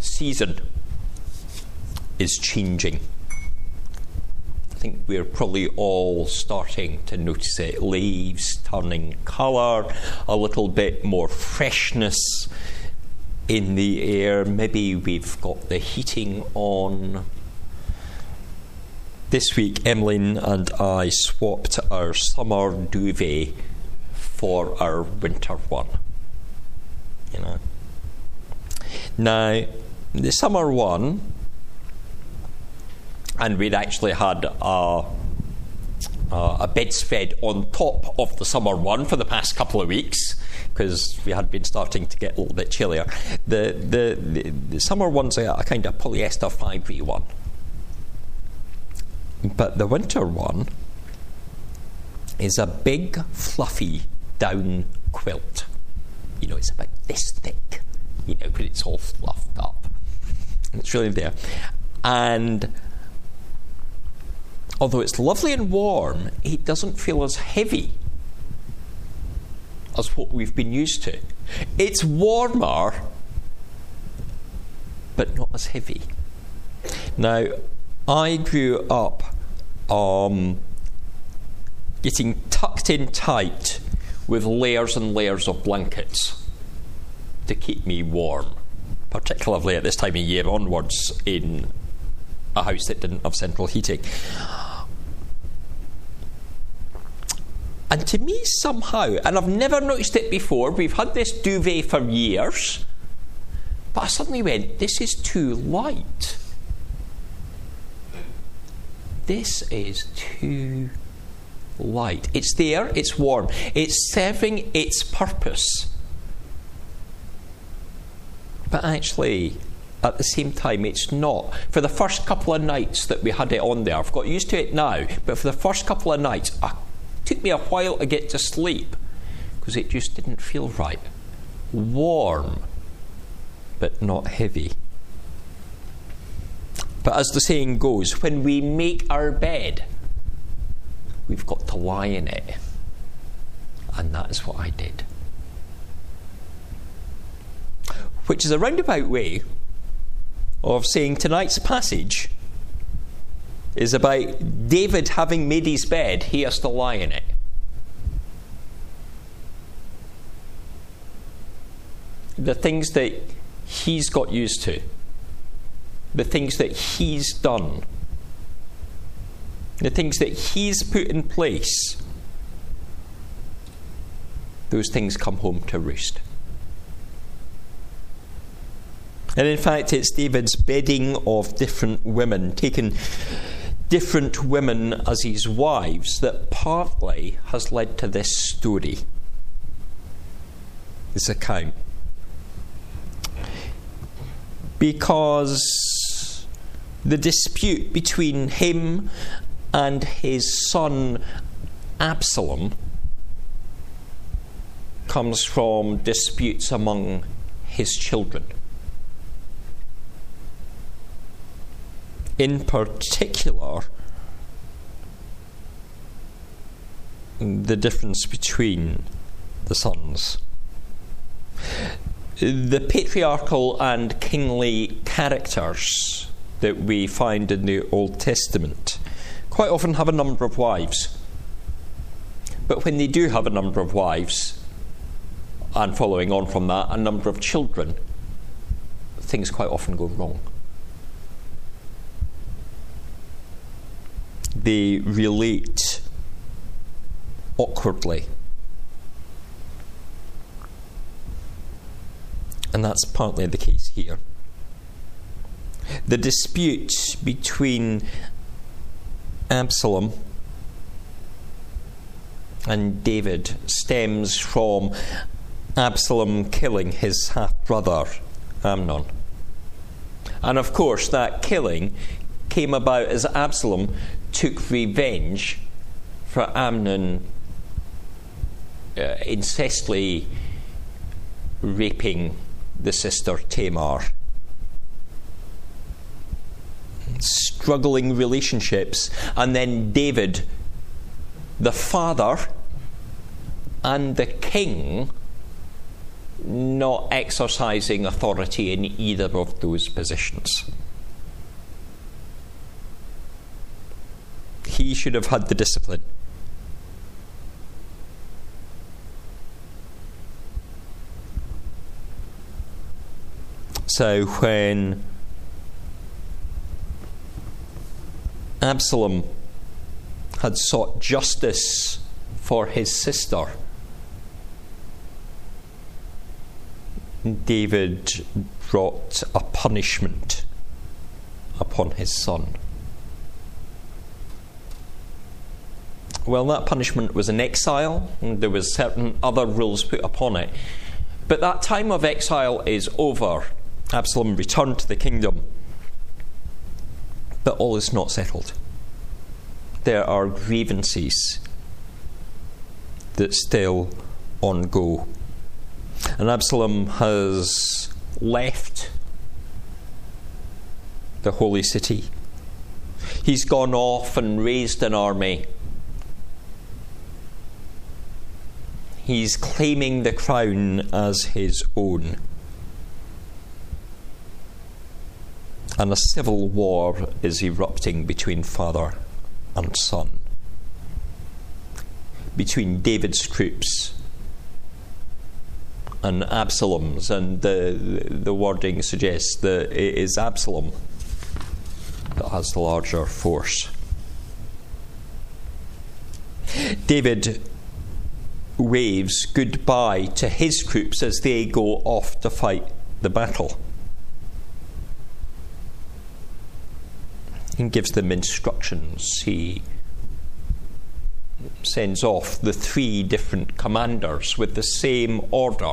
season is changing. I think we're probably all starting to notice it. Leaves turning colour, a little bit more freshness in the air. Maybe we've got the heating on. This week, Emmeline and I swapped our summer duvet for our winter one. You know. Now, the summer one, and we'd actually had a, a bedspread on top of the summer one for the past couple of weeks because we had been starting to get a little bit chillier. The, the, the, the summer one's a, a kind of polyester 5 one. But the winter one is a big, fluffy down quilt. You know, it's about this thick, you know, but it's all fluffed up. It's really there. And although it's lovely and warm, it doesn't feel as heavy as what we've been used to. It's warmer, but not as heavy. Now, I grew up um, getting tucked in tight with layers and layers of blankets to keep me warm, particularly at this time of year onwards in a house that didn't have central heating. And to me, somehow, and I've never noticed it before, we've had this duvet for years, but I suddenly went, this is too light. This is too light. It's there, it's warm, it's serving its purpose. But actually, at the same time, it's not. For the first couple of nights that we had it on there, I've got used to it now, but for the first couple of nights, it took me a while to get to sleep because it just didn't feel right. Warm, but not heavy. But as the saying goes, when we make our bed, we've got to lie in it. And that is what I did. Which is a roundabout way of saying tonight's passage is about David having made his bed, he has to lie in it. The things that he's got used to, the things that he's done, the things that he's put in place, those things come home to roost. And in fact, it's David's bedding of different women, taking different women as his wives, that partly has led to this story, this account. Because the dispute between him and his son Absalom comes from disputes among his children. In particular, the difference between the sons. The patriarchal and kingly characters that we find in the Old Testament quite often have a number of wives. But when they do have a number of wives, and following on from that, a number of children, things quite often go wrong. They relate awkwardly. And that's partly the case here. The dispute between Absalom and David stems from Absalom killing his half brother Amnon. And of course, that killing came about as Absalom took revenge for Amnon uh, raping the sister Tamar. Struggling relationships, and then David, the father and the king, not exercising authority in either of those positions. He should have had the discipline. So when Absalom had sought justice for his sister, David brought a punishment upon his son. Well, that punishment was an exile, and there was certain other rules put upon it. But that time of exile is over. Absalom returned to the kingdom. But all is not settled. There are grievances that still on go. And Absalom has left the holy city. He's gone off and raised an army. He's claiming the crown as his own. And a civil war is erupting between father and son, between David's troops and Absalom's, and the, the wording suggests that it is Absalom that has the larger force. David waves goodbye to his troops as they go off to fight the battle. He gives them instructions. He sends off the three different commanders with the same order.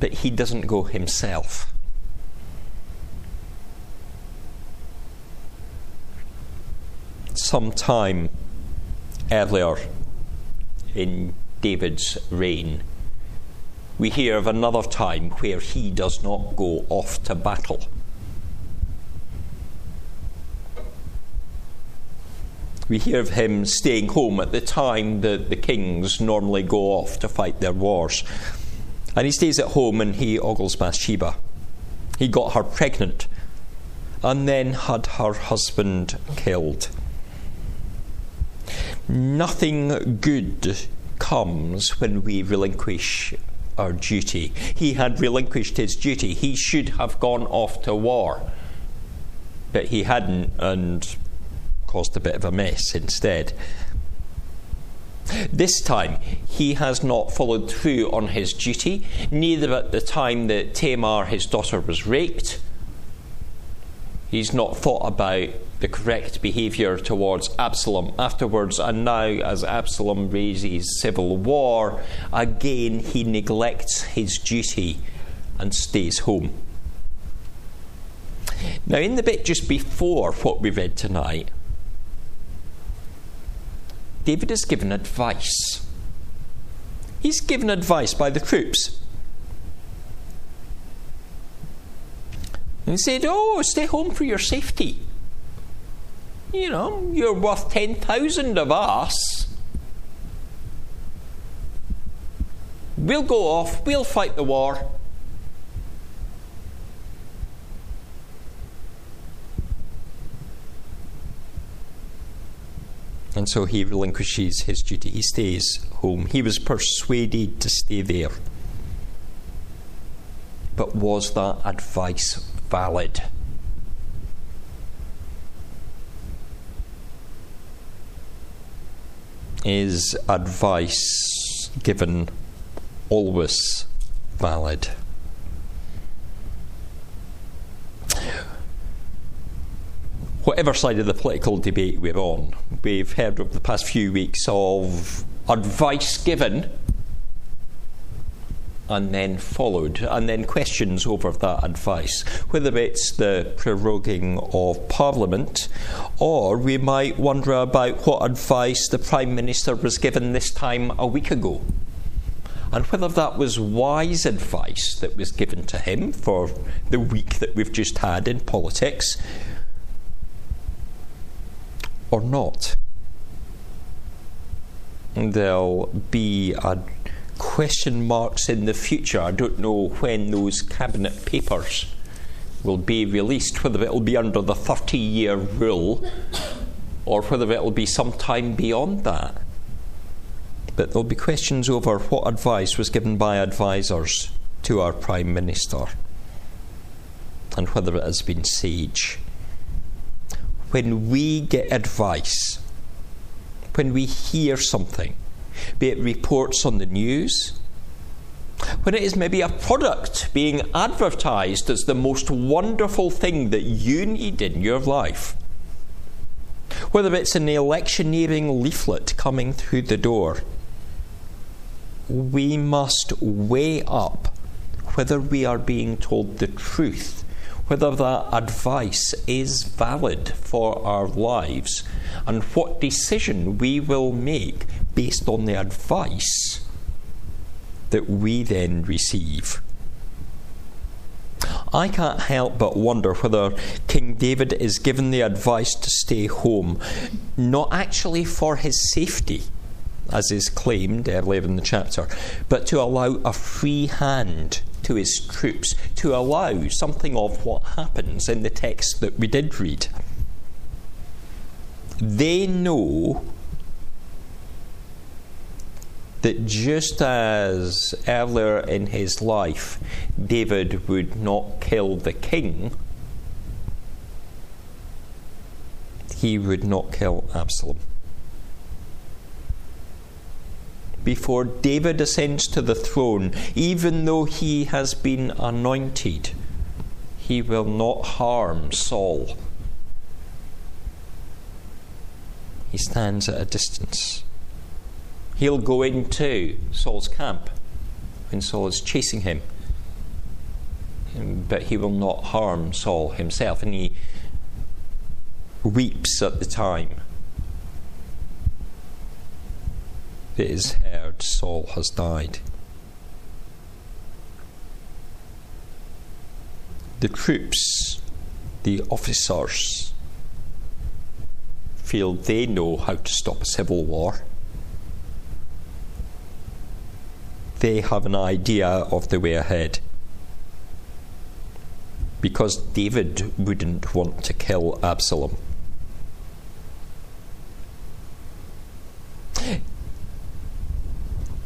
But he doesn't go himself. Some time earlier in David's reign, we hear of another time where he does not go off to battle. We hear of him staying home at the time that the kings normally go off to fight their wars. And he stays at home and he ogles Bathsheba. He got her pregnant and then had her husband killed. Nothing good comes when we relinquish our duty. He had relinquished his duty. He should have gone off to war, but he hadn't and caused a bit of a mess instead. This time, he has not followed through on his duty, neither at the time that Tamar, his daughter, was raped. He's not thought about the correct behaviour towards Absalom afterwards, and now, as Absalom raises civil war, again he neglects his duty and stays home. Now, in the bit just before what we read tonight, David is given advice. He's given advice by the troops. And he said, Oh, stay home for your safety. You know, you're worth 10,000 of us. We'll go off, we'll fight the war. And so he relinquishes his duty. He stays home. He was persuaded to stay there. But was that advice valid? Is advice given always valid? Whatever side of the political debate we're on, we've heard over the past few weeks of advice given and then followed, and then questions over that advice, whether it's the proroguing of Parliament, or we might wonder about what advice the Prime Minister was given this time a week ago, and whether that was wise advice that was given to him for the week that we've just had in politics. or not. There'll be a question marks in the future. I don't know when those cabinet papers will be released, whether it will be under the 30 year rule or whether it will be sometime beyond that. But there'll be questions over what advice was given by advisors to our Prime Minister and whether it has been sage. When we get advice, when we hear something, be it reports on the news, when it is maybe a product being advertised as the most wonderful thing that you need in your life, whether it's an electioneering leaflet coming through the door, we must weigh up whether we are being told the truth, whether that advice is valid for our lives, and what decision we will make based on the advice that we then receive. I can't help but wonder whether King David is given the advice to stay home, not actually for his safety, as is claimed earlier in the chapter, but to allow a free hand to his troops, to allow something of what happens in the text that we did read. They know that just as earlier in his life David would not kill the king, he would not kill Absalom. Before David ascends to the throne, even though he has been anointed, he will not harm Saul. He stands at a distance he'll go into Saul's camp when Saul is chasing him. But he will not harm Saul himself, and he weeps at the time it is heard Saul has died. The troops, the officers, feel they know how to stop a civil war. They have an idea of the way ahead. Because David wouldn't want to kill Absalom.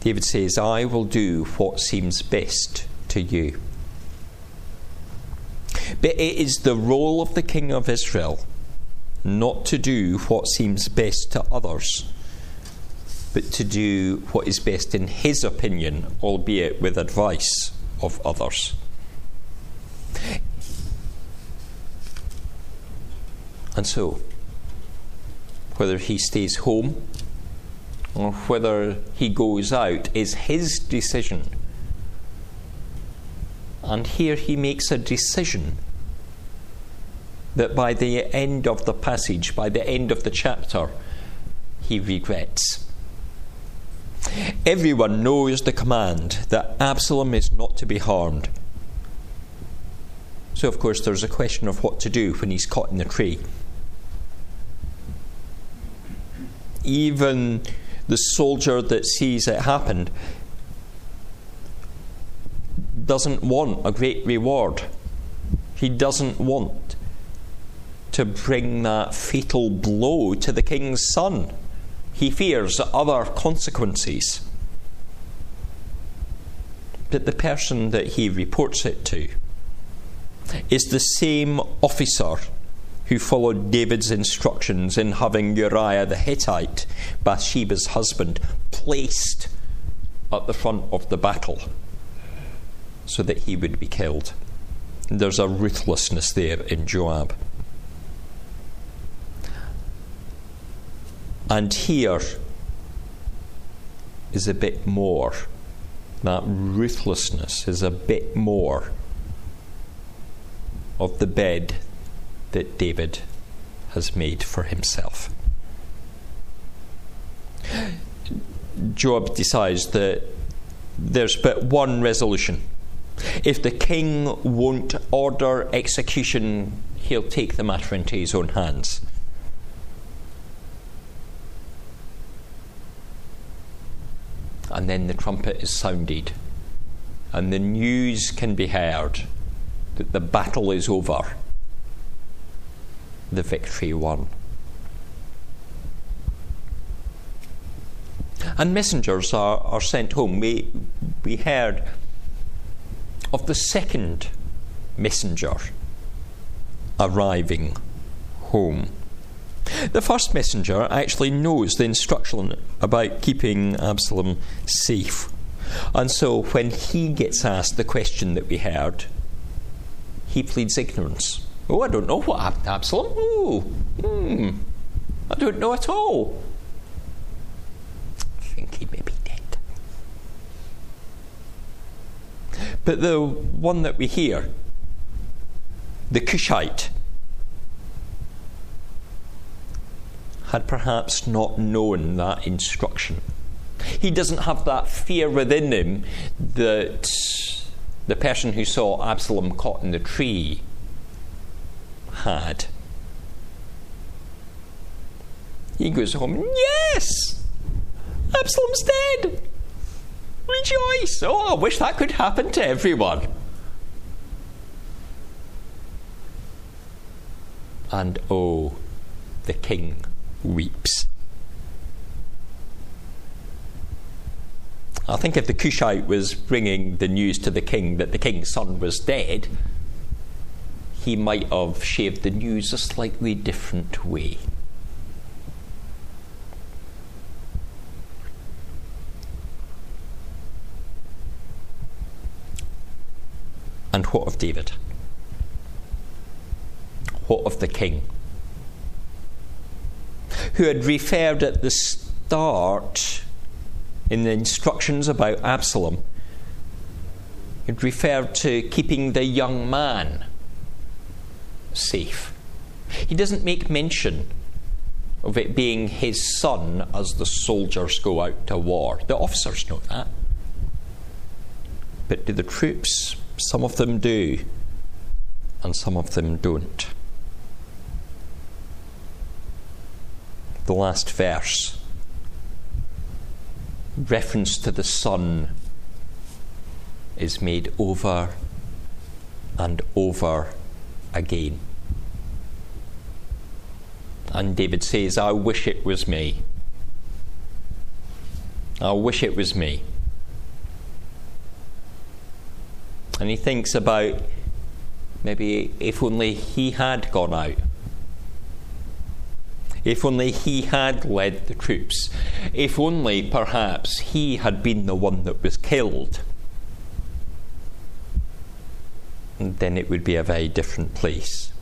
David says, I will do what seems best to you. But it is the role of the King of Israel not to do what seems best to others but to do what is best in his opinion, albeit with advice of others. And so, whether he stays home or whether he goes out is his decision. And here he makes a decision that by the end of the passage, by the end of the chapter, he regrets. Everyone knows the command that Absalom is not to be harmed. So, of course, there's a question of what to do when he's caught in the tree. Even the soldier that sees it happen doesn't want a great reward. He doesn't want to bring that fatal blow to the king's son he fears other consequences. But the person that he reports it to is the same officer who followed David's instructions in having Uriah the Hittite, Bathsheba's husband, placed at the front of the battle so that he would be killed. There's a ruthlessness there in Joab. And here is a bit more. That ruthlessness is a bit more of the bed that David has made for himself. Joab decides that there's but one resolution. If the king won't order execution, he'll take the matter into his own hands. And then the trumpet is sounded, and the news can be heard that the battle is over, the victory won. And messengers are, are sent home. We, we heard of the second messenger arriving home. The first messenger actually knows the instruction about keeping Absalom safe. And so when he gets asked the question that we heard, he pleads ignorance. Oh, I don't know what happened to Absalom. Oh, hmm, I don't know at all. I think he may be dead. But the one that we hear, the Cushite, had perhaps not known that instruction. He doesn't have that fear within him that the person who saw Absalom caught in the tree had. He goes home, Yes! Absalom's dead! Rejoice! Oh, I wish that could happen to everyone. And oh, the king weeps. I think if the Cushite was bringing the news to the king that the king's son was dead, he might have shaved the news a slightly different way. And what of David? What of the king? Who had referred at the start in the instructions about Absalom, it referred to keeping the young man safe. He doesn't make mention of it being his son as the soldiers go out to war. The officers know that. But do the troops? Some of them do, and some of them don't. The last verse reference to the Son is made over and over again. And David says, I wish it was me. I wish it was me. And he thinks about maybe if only he had gone out if only he had led the troops. If only, perhaps, he had been the one that was killed. And then it would be a very different place.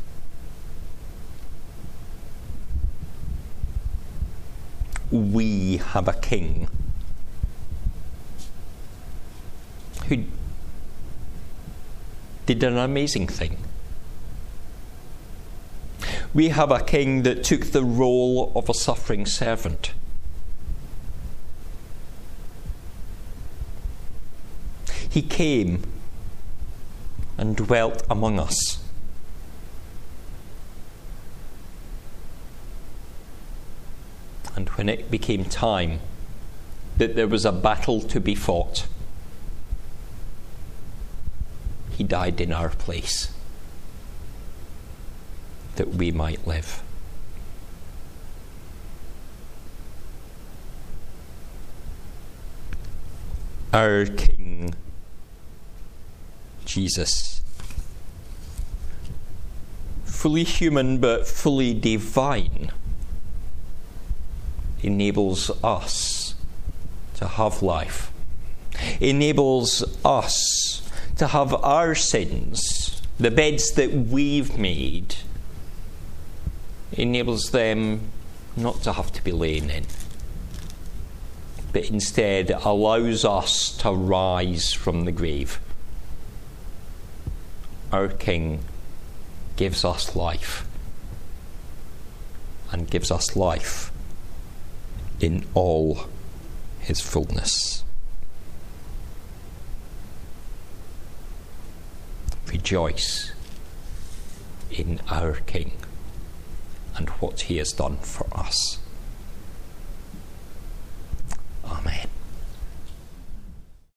We have a king who did an amazing thing we have a king that took the role of a suffering servant. He came and dwelt among us. And when it became time that there was a battle to be fought, he died in our place that we might live. Our King Jesus, fully human but fully divine, enables us to have life, enables us to have our sins, the beds that we've made enables them not to have to be laying in, but instead allows us to rise from the grave. Our King gives us life and gives us life in all his fullness. Rejoice in our King and what he has done for us. Amen.